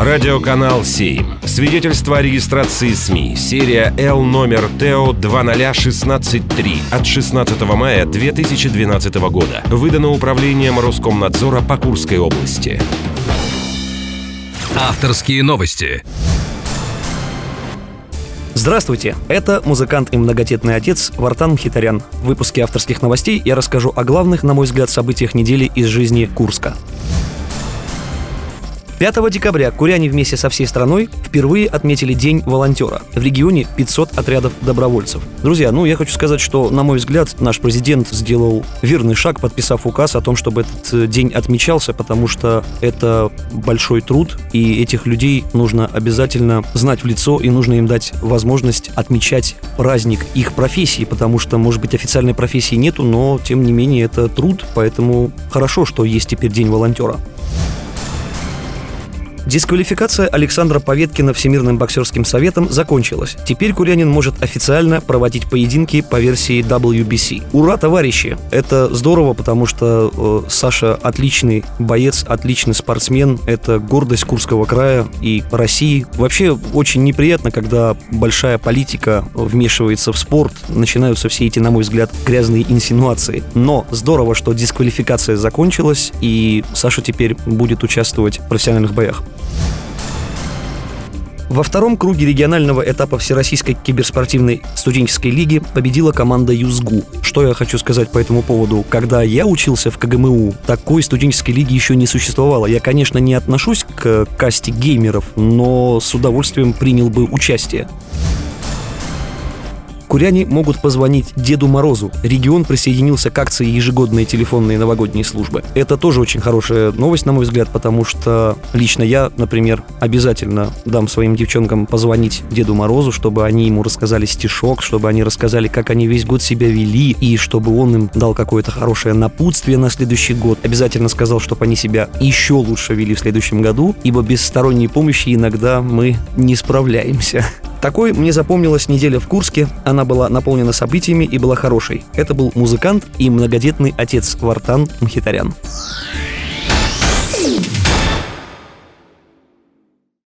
Радиоканал 7. Свидетельство о регистрации СМИ. Серия Л номер ТО 20163 от 16 мая 2012 года. Выдано управлением Роскомнадзора по Курской области. Авторские новости. Здравствуйте, это музыкант и многодетный отец Вартан Мхитарян. В выпуске авторских новостей я расскажу о главных, на мой взгляд, событиях недели из жизни Курска. 5 декабря куряне вместе со всей страной впервые отметили День волонтера. В регионе 500 отрядов добровольцев. Друзья, ну я хочу сказать, что, на мой взгляд, наш президент сделал верный шаг, подписав указ о том, чтобы этот э, день отмечался, потому что это большой труд, и этих людей нужно обязательно знать в лицо, и нужно им дать возможность отмечать праздник их профессии, потому что, может быть, официальной профессии нету, но, тем не менее, это труд, поэтому хорошо, что есть теперь День волонтера. Дисквалификация Александра Поветкина Всемирным боксерским советом закончилась. Теперь Курянин может официально проводить поединки по версии WBC. Ура, товарищи! Это здорово, потому что э, Саша отличный боец, отличный спортсмен. Это гордость Курского края и России. Вообще очень неприятно, когда большая политика вмешивается в спорт. Начинаются все эти, на мой взгляд, грязные инсинуации. Но здорово, что дисквалификация закончилась, и Саша теперь будет участвовать в профессиональных боях. Во втором круге регионального этапа Всероссийской киберспортивной студенческой лиги победила команда ЮЗГУ. Что я хочу сказать по этому поводу? Когда я учился в КГМУ, такой студенческой лиги еще не существовало. Я, конечно, не отношусь к касте геймеров, но с удовольствием принял бы участие. Куряне могут позвонить Деду Морозу. Регион присоединился к акции ежегодные телефонные новогодние службы. Это тоже очень хорошая новость, на мой взгляд, потому что лично я, например, обязательно дам своим девчонкам позвонить Деду Морозу, чтобы они ему рассказали стишок, чтобы они рассказали, как они весь год себя вели, и чтобы он им дал какое-то хорошее напутствие на следующий год. Обязательно сказал, чтобы они себя еще лучше вели в следующем году, ибо без сторонней помощи иногда мы не справляемся. Такой мне запомнилась неделя в Курске. Она была наполнена событиями и была хорошей. Это был музыкант и многодетный отец Вартан Мхитарян.